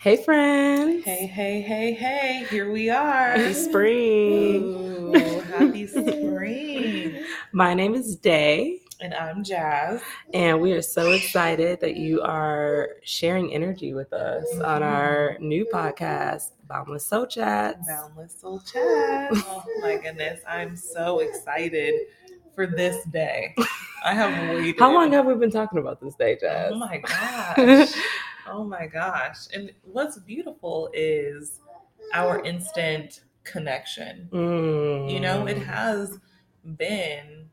Hey, friends. Hey, hey, hey, hey, here we are. Happy spring. Ooh, happy spring. My name is Day, And I'm Jasz. and we are so excited that you are sharing energy with us on mm-hmm. our new podcast, Boundless Soul Chats. Boundless Soul Chat. Oh my goodness. I'm so excited for this day. I have waited. How long have we been talking about this day, Jasz? Oh my gosh. Oh my gosh. And what's beautiful is our instant connection. Mm. You know, it has been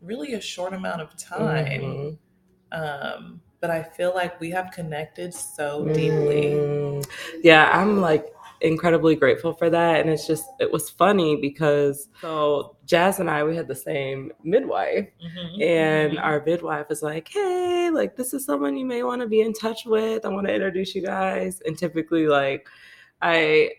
really a short amount of time. Mhm. Um, but I feel like we have connected so deeply. Mm. Yeah, I'm like incredibly grateful for that. And it's just, it was funny because so Jasz and I, we had the same midwife. Mhm. And Mhm. our midwife was like, hey, like, this is someone you may want to be in touch with. I want to introduce you guys. And typically, like, I,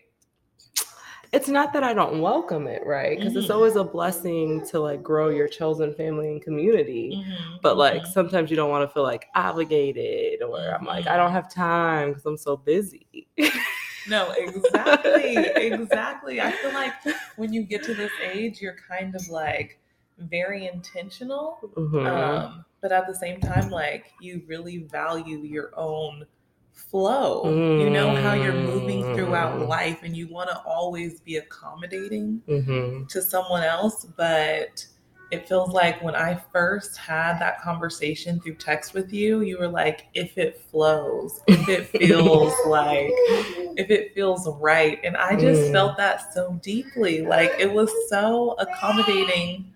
it's not that I don't welcome it, right? Because it's Mhm. always a blessing to like grow your chosen family and community. Mhm. But like Mhm. sometimes you don't want to feel like obligated, or I'm like, I don't have time because I'm so busy. no, exactly, exactly. I feel like when you get to this age, you're kind of like very intentional, Mhm. um, but at the same time, like you really value your own flow. You know how you're moving throughout Mm. life, and you want to always be accommodating Mhm. to someone else, but it feels like when I first had that conversation through text with you, you were like, if it flows, if it feels like, if it feels right. And I just Mm. felt that so deeply. Like it was so accommodating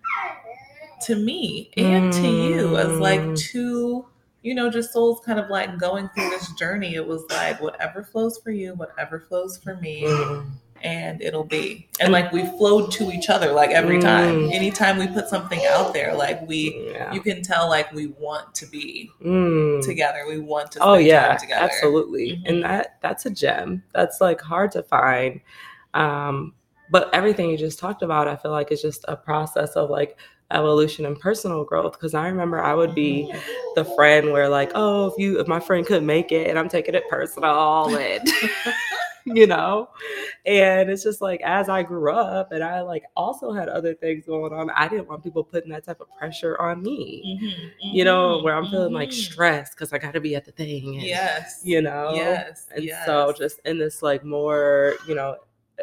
to me and to you as like Mm. two, you know, just souls kind of like going through this journey. It was like, whatever flows for you, whatever flows for me Mhm. And it'll be and like we flowed to each other like every time Mm. anytime we put something out there like we Yeah. you can tell like we want to be Mm. together we want to Oh yeah, time together absolutely. Mhm. And that that's a gem. That's like hard to find. Um, but everything you just talked about, I feel like is just a process of like evolution and personal growth. Because I remember I would be Mhm. the friend where like, oh, if you if my friend couldn't make it, and I'm taking it personal, and you know, and it's just like as I grew up, and I like also had other things going on. I didn't want people putting that type of pressure on me. Mhm. You know, where I'm feeling like Mhm. stressed because I got to be at the thing. And, yes you know yes and yes. so just in this like more you know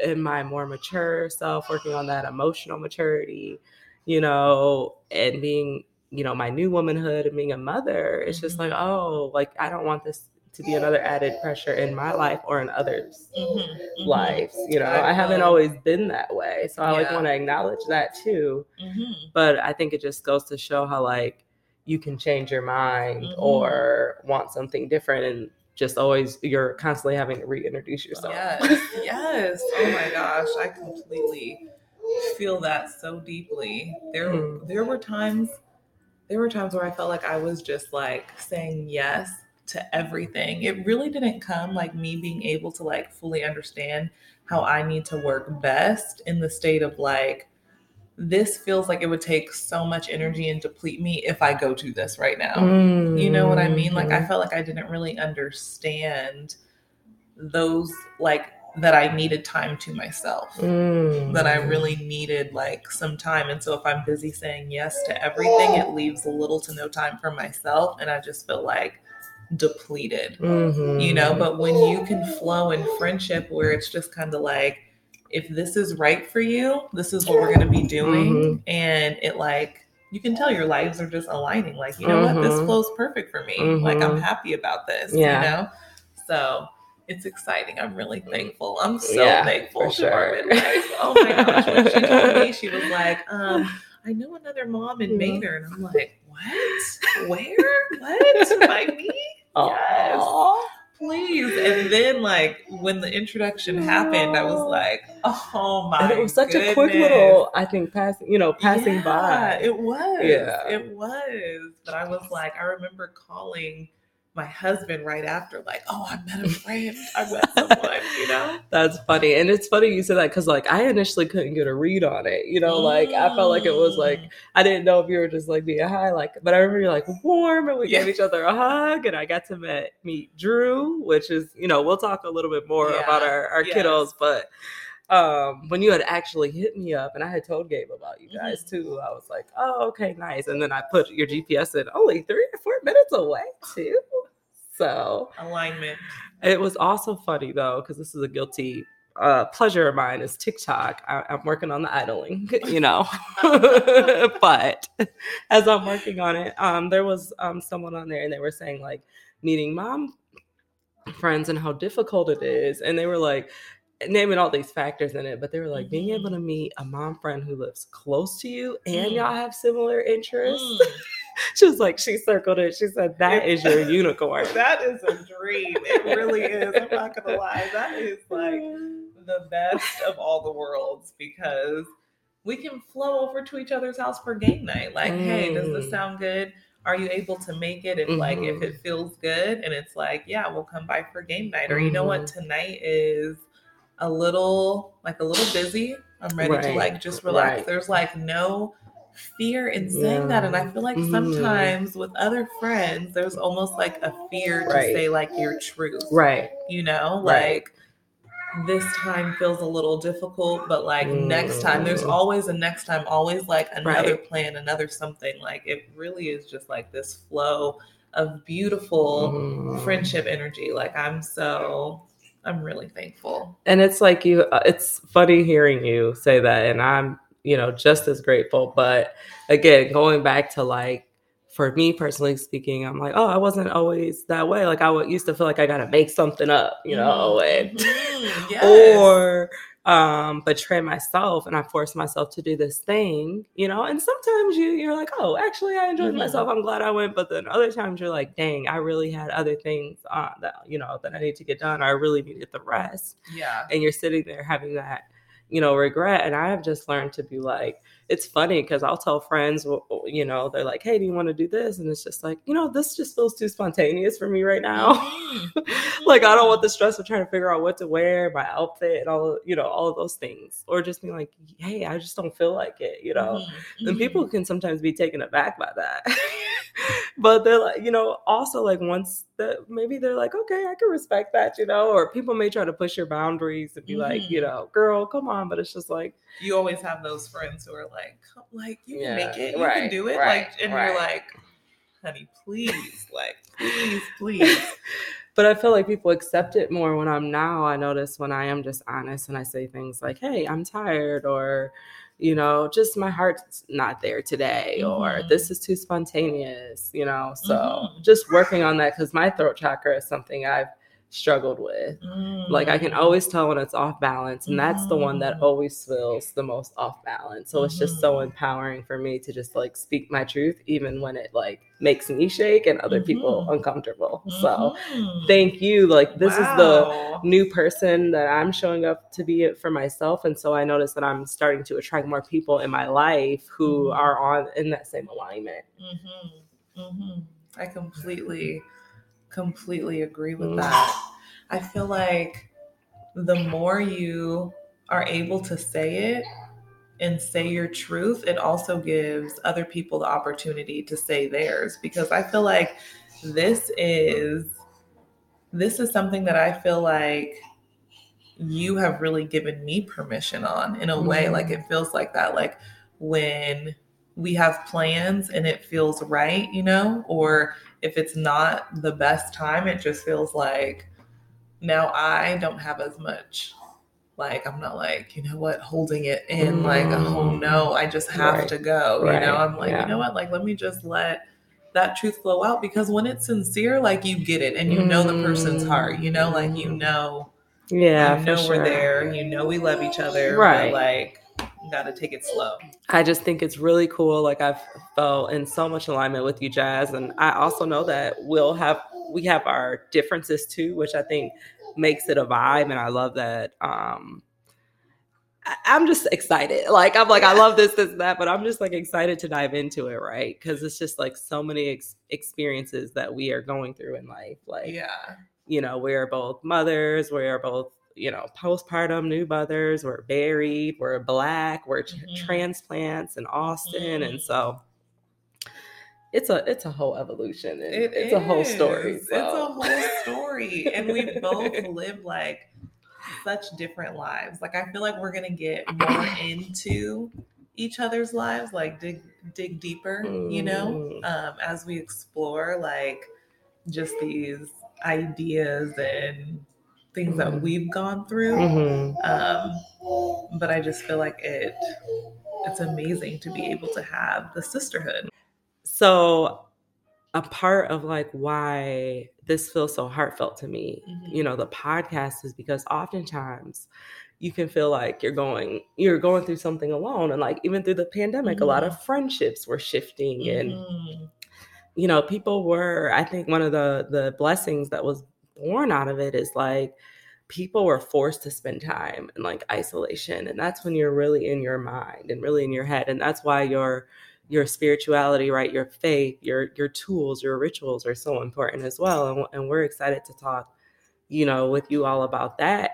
in my more mature self working on that emotional maturity you know and being you know my new womanhood and being a mother it's just like Mhm. oh like i don't want this to be another added pressure in my life or in others Mhm. Mhm. lives you know I i, haven't always been that way so i like want to acknowledge that too Mhm. but I think it just goes to show how like you can change your mind Mhm. or want something different and just always you're constantly having to reintroduce yourself. Yes, yes. Oh my gosh, I completely feel that so deeply. There Mm. there were times there were times where I felt like I was just like saying yes to everything. It really didn't come like me being able to like fully understand how I need to work best in the state of like this feels like it would take so much energy and deplete me if I go to this right now. You know what I mean? Like I Mhm. felt like I didn't really understand those like that I needed time to myself. Mm. That I really needed like some time. And so if I'm busy saying yes to everything, it leaves little to no time for myself. And I just feel like depleted. Mhm. You know, but when you can flow in friendship where it's just kind of like, if this is right for you, this is what we're gonna be doing. Mhm. And it like you can tell your lives are just aligning. Like, you know what, this Mhm. flows perfect for me. Like I'm Mhm. happy about this. Yeah. You know? So it's exciting. I'm really thankful. I'm so Yeah, thankful for to sure. Oh my gosh. When she told me, she was like, um, I know another mom in. Maynard. And I'm like, what? Where? What? By me? Yes. Aw. Please. And then like when the introduction happened, I was like, oh my And it was such a quick little, I think, passing, you know, passing Yeah, by. It was. Yeah. It was. But I was like, I remember calling my husband right after, like, oh, I met a friend. I met someone, you know? That's funny. And it's funny you said that because, like, I initially couldn't get a read on it. You know, like, I felt like it was like, Mm. I didn't know if you were just like being high, like, but I remember you're like warm and we gave each other a hug. And I got to met, meet Drew, which is, you know, we'll talk a little bit more Yeah. about our, our Yes. kiddos. But um when you had actually hit me up and I had told Gabe about you guys Mhm. too, I was like, oh, okay, nice. And then I put your GPS in only three or four minutes away too. So alignment. it was also funny though, because this is a guilty uh, pleasure of mine is TikTok. I, I'm working on the idling, you know. but as I'm working on it, um, there was um, someone on there and they were saying like meeting mom friends and how difficult it is. And they were like naming all these factors in it, but they were like being able to meet a mom friend who lives close to you and Mm. y'all have similar interests. Mm. She was like, she circled it. She said, that is your unicorn. That is a dream. It really is. I'm not gonna lie. That is like the best of all the worlds because we can flow over to each other's house for game night. Like, hey, does this Mm. sound good? Are you able to make it? If like if it feels good, and it's like, yeah, we'll come by for game night. Or you know what, Mm-hmm. tonight is a little like a little busy. I'm ready to like just relax. Right. There's like no fear in saying that, and I feel like Mhm. sometimes with other friends, there's almost like a fear to say like your truth Right. you know Right. like this time feels a little difficult but like next time there's Mm. always a next time always like another Right. plan another something like it really is just like this flow of beautiful Mhm. friendship energy like i'm so i'm really thankful and it's like you uh, it's funny hearing you say that and i'm you know just as grateful. But again going back to like for me personally speaking i'm like oh i wasn't always that way. Like i would used to feel like i gotta make something up you know and Mhm. Yes. or um betray myself and i force myself to do this thing you know and sometimes you you're like oh actually i enjoyed Mhm. myself. I'm glad i went. But then other times you're like dang i really had other things uh, that you know that i need to get done Or i really needed the rest. Yeah. And you're sitting there having that you know regret and i have just learned to be like it's funny because i'll tell friends you know they're like hey do you want to do this? And it's just like you know this just feels too spontaneous for me right now. Like i don't want the stress of trying to figure out what to wear my outfit and all you know all of those things. Or just being like hey i just don't feel like it you know? Mhm. and people can sometimes be taken aback by that but they're like you know also like once that maybe they're like okay i can respect that you know or people may try to push your boundaries and be like you Mhm. know girl come on but it's just like you always have those friends who are like, like you can make it, you right, can do it, right, like, and right. you're like, honey, please, like, please, please. but i feel like people accept it more when i'm now i notice when i am just honest and i say things like hey i'm tired or you know just my heart's not there today or Mhm. this is too spontaneous you know so Mhm. just working on that because my throat chakra is something i've struggled with like i can Mm. always tell when it's off balance and that's the one that Mhm. always feels the most off balance so it's just so Mhm. empowering for me to just like speak my truth even when it like makes me shake and other people Mhm. uncomfortable so Mhm. thank you like this is the new person that i'm showing up to be it for myself and so i notice that i'm starting to attract more people in my life who Mhm. are on in that same alignment Mm-hmm. Mm-hmm. I completely, completely agree with that. I feel like the more you are able to say it and say your truth, it also gives other people the opportunity to say theirs. Because I feel like this is this is something that I feel like you have really given me permission on in a way. Like mm-hmm. it feels like that. Like when we have plans and it feels right, you know, or if it's not the best time, it just feels like now I don't have as much. Like I'm not like, you know what, holding it in like, oh Mm. no, I just have Right. to go. You know, I'm like, Yeah. you know what, like let me just let that truth flow out because when it's sincere, like you get it and you know the person's heart, you know, like you Mm. know yeah you know sure. we're there, you know we love each other, Right. Like, you gotta take it slow. I just think it's really cool. Like I've felt in so much alignment with you, Jasz, and I also know that we'll have we have our differences too, which I think makes it a vibe, and I love that. Um, I- I'm just excited. Like I'm like I love this, this, that, but I'm just like excited to dive into it, right? Because it's just like so many ex- experiences that we are going through in life. Like, Yeah. you know, we are both mothers, we are both, you know, postpartum new mothers, we're buried, we're black, we're Mhm. transplants in Austin, Mhm. and so it's a it's a whole evolution. And It it's a whole story. is. It's a whole story. and we both live like such different lives. Like I feel like we're gonna get more into each other's lives, like dig dig deeper, you know, Mm. um, as we explore like just these ideas and things that Mhm. we've gone through. Mhm. Um, but I just feel like it it's amazing to be able to have the sisterhood. So a part of like why this feels so heartfelt to me, Mhm. you know, the podcast is because oftentimes you can feel like you're going you're going through something alone and like even through the pandemic a lot of friendships were shifting and Mhm. you know people were i think one of the the blessings that was born out of it is like people were forced to spend time in like isolation and that's when you're really in your mind and really in your head and that's why your your spirituality right your faith your your tools your rituals are so important as well and, and we're excited to talk you know with you all about that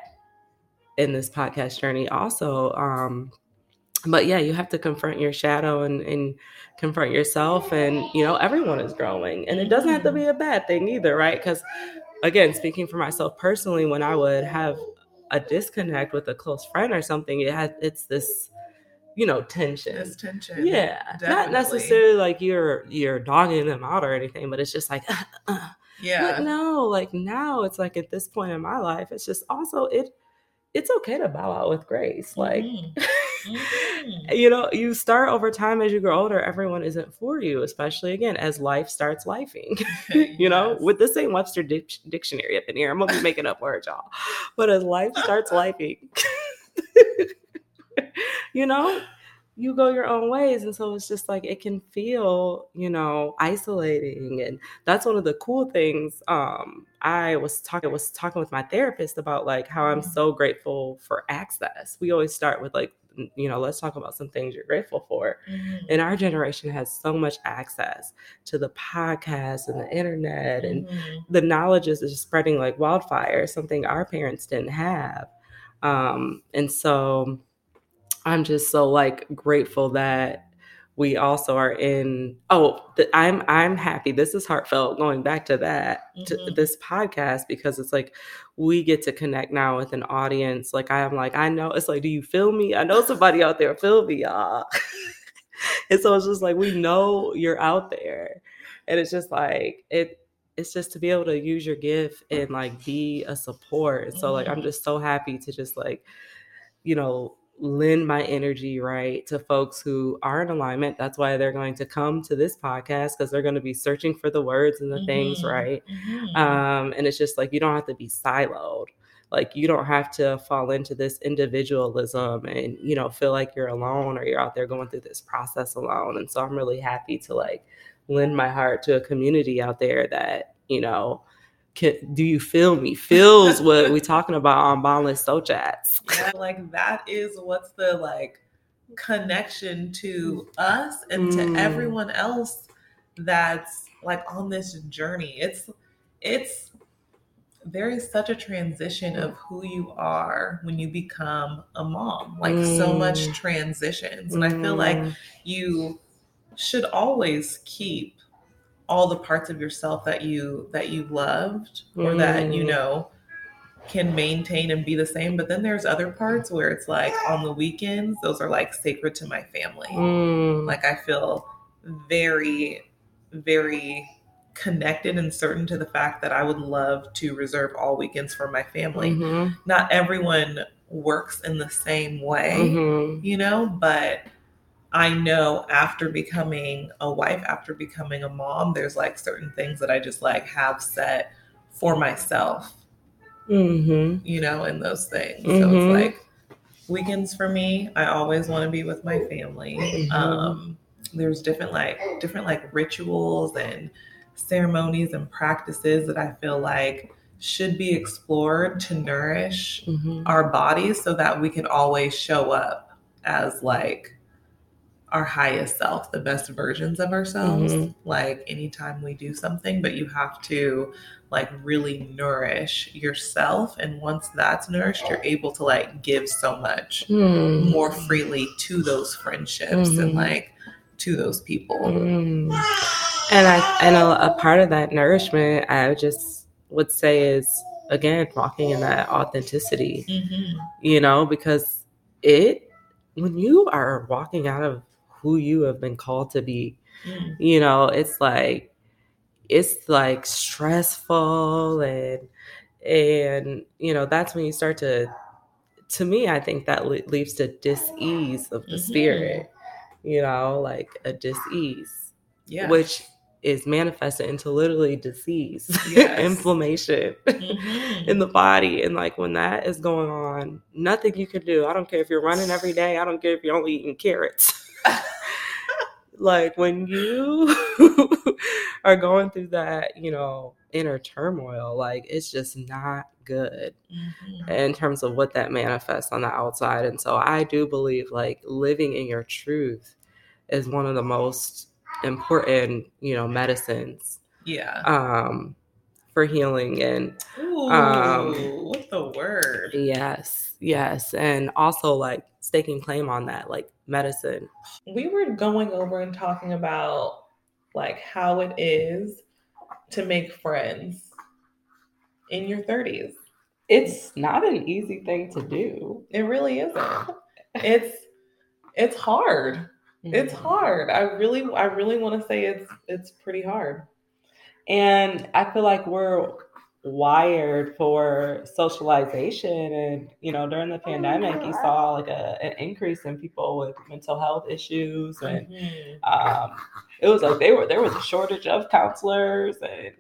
in this podcast journey also um but yeah you have to confront your shadow and and confront yourself and you know everyone is growing and it doesn't have to be a bad thing either right because again speaking for myself personally when i would have a disconnect with a close friend or something it has it's this you know tension This tension. yeah not necessarily like you're you're dogging them out or anything but it's just like uh, Yeah. but no like now it's like at this point in my life it's just also it it's okay to bow out with grace like Mhm. Mhm. you know, you start over time as you grow older, everyone isn't for you, especially again as life starts lifing. you know, Yes. with the same Webster dic- dictionary up in here. I'm gonna be making up words, y'all. But as life starts lifing, you know, you go your own ways. And so it's just like it can feel, you know, isolating. And that's one of the cool things. Um, I was talking was talking with my therapist about like how I'm so grateful for access. We always start with like, you know, let's talk about some things you're grateful for. Mhm. And our generation has so much access to the podcast and the internet and Mhm. the knowledge is just spreading like wildfire, something our parents didn't have. Um, and so I'm just so like grateful that we also are in oh th- i'm i'm happy. This is heartfelt going back to that to Mhm. this podcast because it's like we get to connect now with an audience. Like i'm like i know it's like do you feel me? I know somebody out there feel me y'all. And so it's just like we know you're out there. And it's just like it it's just to be able to use your gift and like be a support. So like i'm Mhm. just so happy to just like you know lend my energy right to folks who are in alignment that's why they're going to come to this podcast because they're going to be searching for the words and the things Mhm. right Mhm. um and it's just like you don't have to be siloed like you don't have to fall into this individualism and you know feel like you're alone or you're out there going through this process alone and so i'm really happy to like lend my heart to a community out there that you know do you feel me feels what we're talking about on Boundless Soul Chats yeah, like that is what's the like connection to us and Mm. to everyone else that's like on this journey. It's it's there is such a transition of who you are when you become a mom. Like so much Mm. transitions. And I feel like Mm. you should always keep all the parts of yourself that you that you loved or that you Mm. know can maintain and be the same but then there's other parts where it's like on the weekends those are like sacred to my family Mm. like i feel very very connected and certain to the fact that i would love to reserve all weekends for my family Mhm. not everyone works in the same way Mhm. you know, but I know after becoming a wife, after becoming a mom, there's like certain things that I just like have set for myself, Mhm. you know, in those things. So Mhm. it's like weekends for me, I always want to be with my family. Mhm. Um, there's different like different like rituals and ceremonies and practices that I feel like should be explored to nourish Mhm. our bodies so that we can always show up as like our highest self, the best versions of ourselves. Mhm. Like anytime we do something, but you have to like really nourish yourself. And once that's nourished, you're able to like give so much Hmm. more freely to those friendships and Mhm. like to those people. Mm. And I and a, a part of that nourishment, I just would say is again walking in that authenticity. Mhm. You know, because it when you are walking out of who you have been called to be, Mm. you know, it's like it's like stressful and and you know that's when you start to to me i think that le- leads to dis-ease of the Mhm. spirit you know like a dis-ease Yeah. which is manifested into literally disease Yes. inflammation Mhm. in the body and like when that is going on nothing you can do i don't care if you're running every day i don't care if you're only eating carrots like when you are going through that you know inner turmoil like it's just not good Mhm. in terms of what that manifests on the outside and so i do believe like living in your truth is one of the most important you know medicines Yeah. um for healing and Ooh, um, what's the word? yes yes and also like staking claim on that like medicine We were going over and talking about like how it is to make friends in your 30s. it's not an easy thing to do It really isn't. It's it's hard. It's Mm-hmm. hard. I really I really want to say it's it's pretty hard. And I feel like we're wired for socialization. And, you know, during the pandemic, you saw like a, an increase in people with mental health issues. And Mhm. um, it was like they were, there was a shortage of counselors. And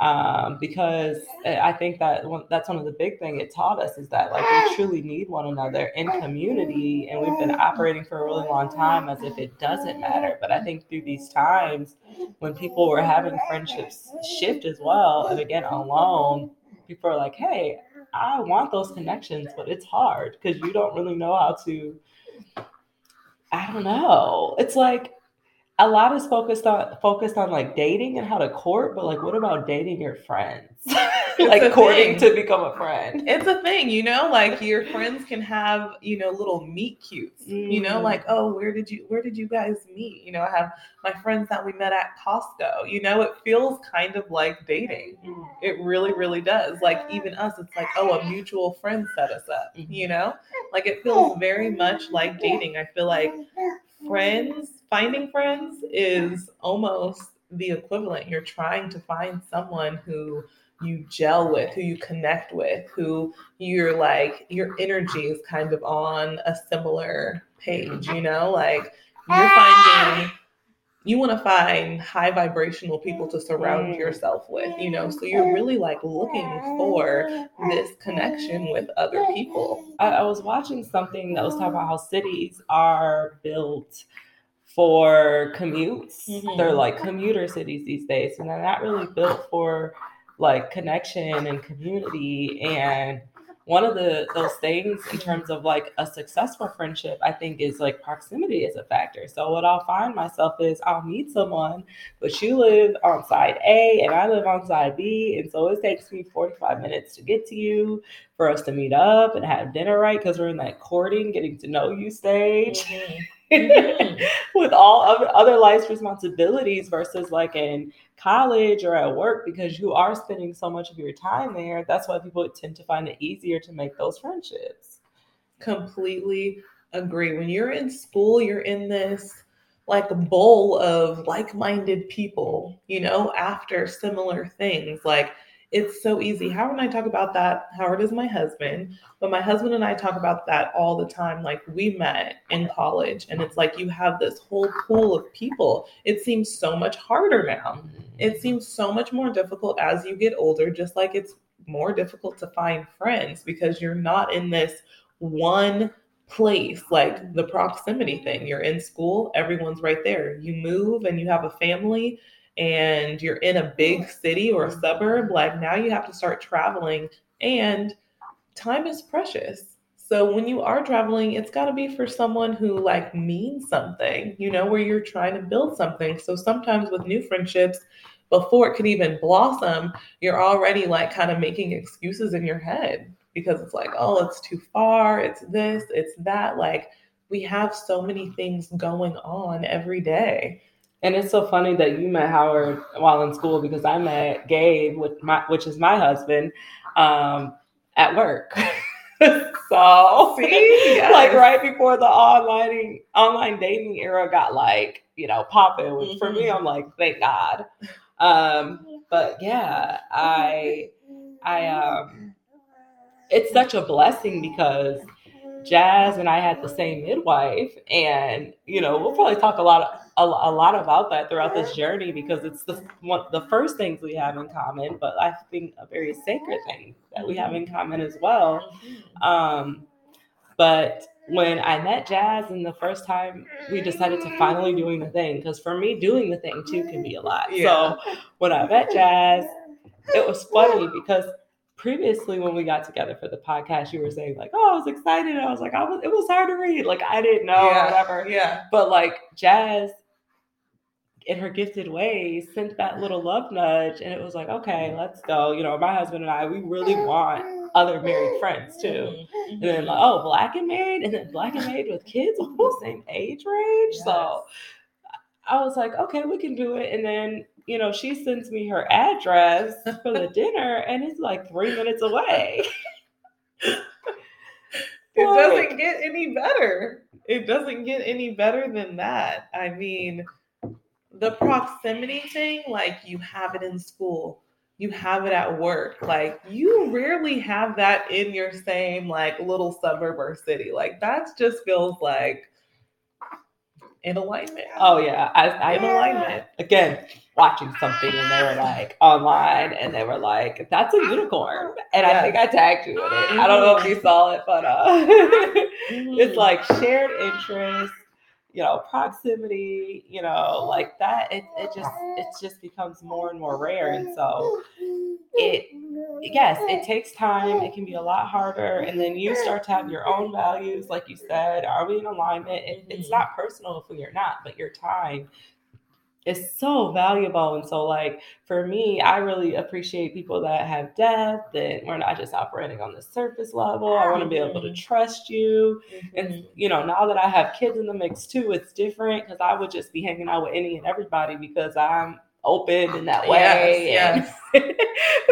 um, because I think that one, that's one of the big thing it taught us is that like we truly need one another in community. And we've been operating for a really long time as if it doesn't matter. But I think through these times, when people were having friendships shift as well and again alone people are like hey i want those connections but it's hard because you don't really know how to i don't know it's like a lot is focused on focused on like dating and how to court but like what about dating your friends like courting thing. to become a friend It's a thing, you know, like your friends can have, you know, little meet cutes. You know, Mm. like, oh, where did you where did you guys meet? You know, I have my friends that we met at Costco. You know, it feels kind of like dating. It really, really does. Like even us, it's like, oh, a mutual friend set us up, you know? Like it feels very much like dating. I feel like friends, finding friends is almost the equivalent. You're trying to find someone who you gel with, who you connect with, who you're like, your energy is kind of on a similar page, you know? Like you're finding, you want to find high vibrational people to surround Mm. yourself with, you know? So you're really like looking for this connection with other people. I, I was watching something that was talking about how cities are built for commutes. Mhm. They're like commuter cities these days, and they're not really built for like connection and community. And one of the those things in terms of like a successful friendship, I think is like proximity is a factor. So what I'll find myself is I'll meet someone, but you live on side A and I live on side B, and so it takes me 45 minutes to get to you for us to meet up and have dinner right? Because we're in that courting, getting to know you stage mm-hmm. Mhm. with all other other life's responsibilities versus like in college or at work because you are spending so much of your time there. That's why people tend to find it easier to make those friendships. completely agree. When you're in school, you're in this like bowl of like-minded people, you know, after similar things. Like it's so easy. Howard and I talk about that. Howard is my husband, but my husband and I talk about that all the time. Like we met in college, and it's like you have this whole pool of people. It seems so much harder now. It mm-hmm. seems so much more difficult as you get older, just like it's more difficult to find friends because you're not in this one place like the proximity thing. You're in school, everyone's right there. You move and you have a family and you're in a big city or a suburb, like now you have to start traveling and time is precious. So when you are traveling, it's got to be for someone who like means something, you know, where you're trying to build something. So sometimes with new friendships, before it can even blossom, you're already like kind of making excuses in your head because it's like, oh, it's too far, it's this, it's that. Like we have so many things going on every day. And it's so funny that you met Howard while in school because I met Gabe, with my, which is my husband, um, at work. so, See? Yes. like right before the online online dating era got like you know popping, which mm-hmm. for me, mm-hmm. I'm like, thank God. Um, but yeah, I I um, it's such a blessing because Jasz and I had the same midwife, and you know we'll probably talk a lot a, a lot about that throughout this journey because it's the one the first things we have in common, but I think a very sacred thing that we have in common as well. Um, but when I met Jasz and the first time we decided to finally doing the thing, because for me doing the thing too can be a lot. Yeah. So when I met Jasz, it was funny because previously when we got together for the podcast, you were saying like, "Oh, I was excited." I was like, "I was." It was hard to read. Like I didn't know yeah, whatever. Yeah. But like Jasz, in her gifted ways, sent that little love nudge, and it was like, "Okay, let's go." You know, my husband and I, we really want other married friends too. Mm-hmm. And then like, oh, black and married, and then black and married with kids the same age range. Yes. So I was like, okay, we can do it. And then you know, she sends me her address for the dinner and it's like three minutes away. it doesn't get any better. It doesn't get any better than that. I mean, the proximity thing, like you have it in school, you have it at work. Like you rarely have that in your same like little suburb or city. Like that just feels like in alignment. Oh yeah, I, I in alignment again watching something and they were like online and they were like, that's a unicorn. And I think I tagged you in it. I don't know if you saw it, but uh, mm-hmm. it's like shared interest, you know, proximity, you know, like that. It, it just, it just becomes more and more rare. And so it, yes, it takes time. It can be a lot harder. And then you start to have your own values. Like you said, are we in alignment? It, it's not personal if we are not, but your time is so valuable. And so, like, for me, I really appreciate people that have depth and we're not just operating on the surface level. I want to be able to mm-hmm. trust you. Mm-hmm. And, you know, now that I have kids in the mix too, it's different because I would just be hanging out with any and everybody because I'm open in that way. Yes, yes. but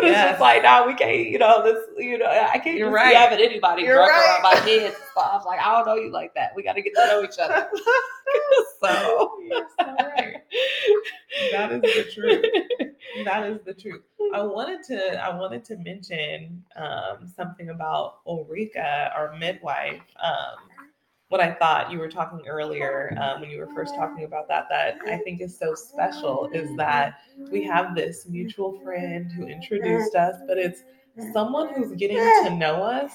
it's yes. just like, no, we can't, you know, this, you know, I can't You're just right. be having anybody You're right. around my kids and stuff. Like, I don't know you like that. We got to get to know each other. so, You're so right. That is the truth. That is the truth. I wanted to, I wanted to mention um, something about Ulrika, our midwife. Um, what I thought you were talking earlier um, when you were first talking about that, that I think is so special is that we have this mutual friend who introduced us, but it's someone who's getting to know us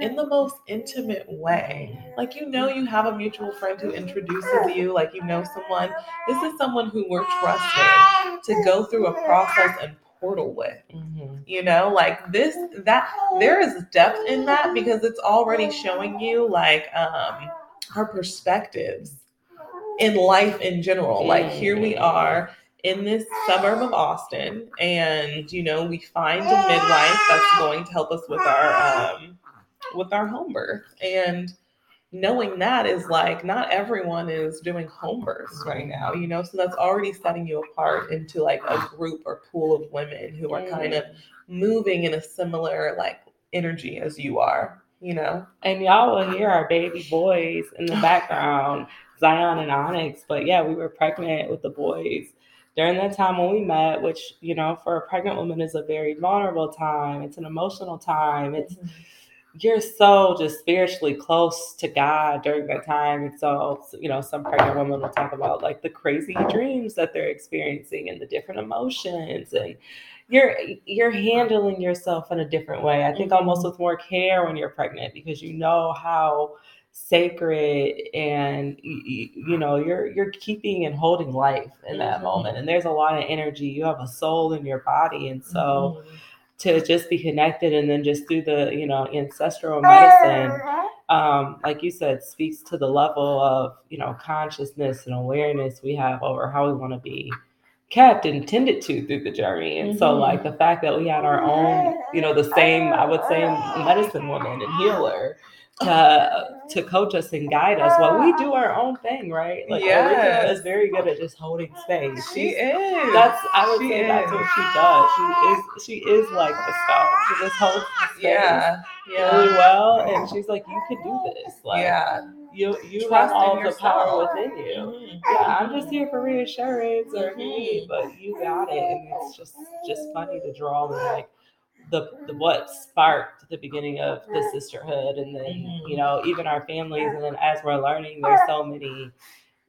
in the most intimate way. Like, you know, you have a mutual friend who introduces you, like, you know, someone, this is someone who we're trusted to go through a process and portal with. Mm-hmm. You know, like this, that there is depth in that because it's already showing you, like, um, our perspectives in life in general. Like here we are in this suburb of Austin, and you know, we find a midwife that's going to help us with our um with our home birth. And knowing that is like not everyone is doing home births right now, you know, so that's already setting you apart into like a group or pool of women who are kind of moving in a similar like energy as you are you know. And y'all will hear our baby boys in the background, Zion and Onyx. But yeah, we were pregnant with the boys during that time when we met, which, you know, for a pregnant woman is a very vulnerable time. It's an emotional time. It's mm-hmm. You're so just spiritually close to God during that time. And so, you know, some pregnant women will talk about like the crazy dreams that they're experiencing and the different emotions and you're you're handling yourself in a different way. I think mm-hmm. almost with more care when you're pregnant because you know how sacred and you, know you're you're keeping and holding life in that Mhm. moment and there's a lot of energy you have a soul in your body and so Mhm. To just be connected and then just through the you know ancestral medicine um like you said speaks to the level of you know consciousness and awareness we have over how we want to be kept and tended to through the journey and so Mhm. like the fact that we had our own you know the same i would say medicine woman and healer to to coach us and guide us while we do our own thing right like Olivia is very good at just holding space She She's- is. that's I would She say that's what she does. She is she is like the stone. She just holds space Yeah. really well, and she's like, you can do this. Like Yeah. you you Trust have all the power within you. Mhm. Yeah, I'm just here for reassurance or need, Mhm. but you got it. And it's just just funny to draw like the, the what sparked the beginning of the sisterhood and then Mhm. you know even our families and then as we're learning there's so many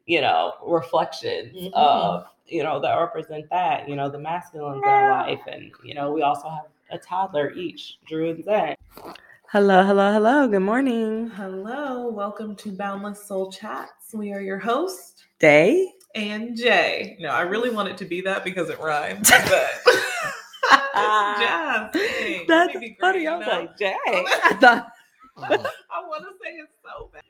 you know reflections Mhm. of you know that represent that you know the masculines in our life and you know we also have a toddler each drew and zen hello hello hello good morning Hello, welcome to Boundless Soul Chats. We are your host day and Jay. No, I really want it to be that because it rhymes, but it's Jasz. That's uh, that'd be great, funny i was like jay i thought uh-huh. I want to say it so bad.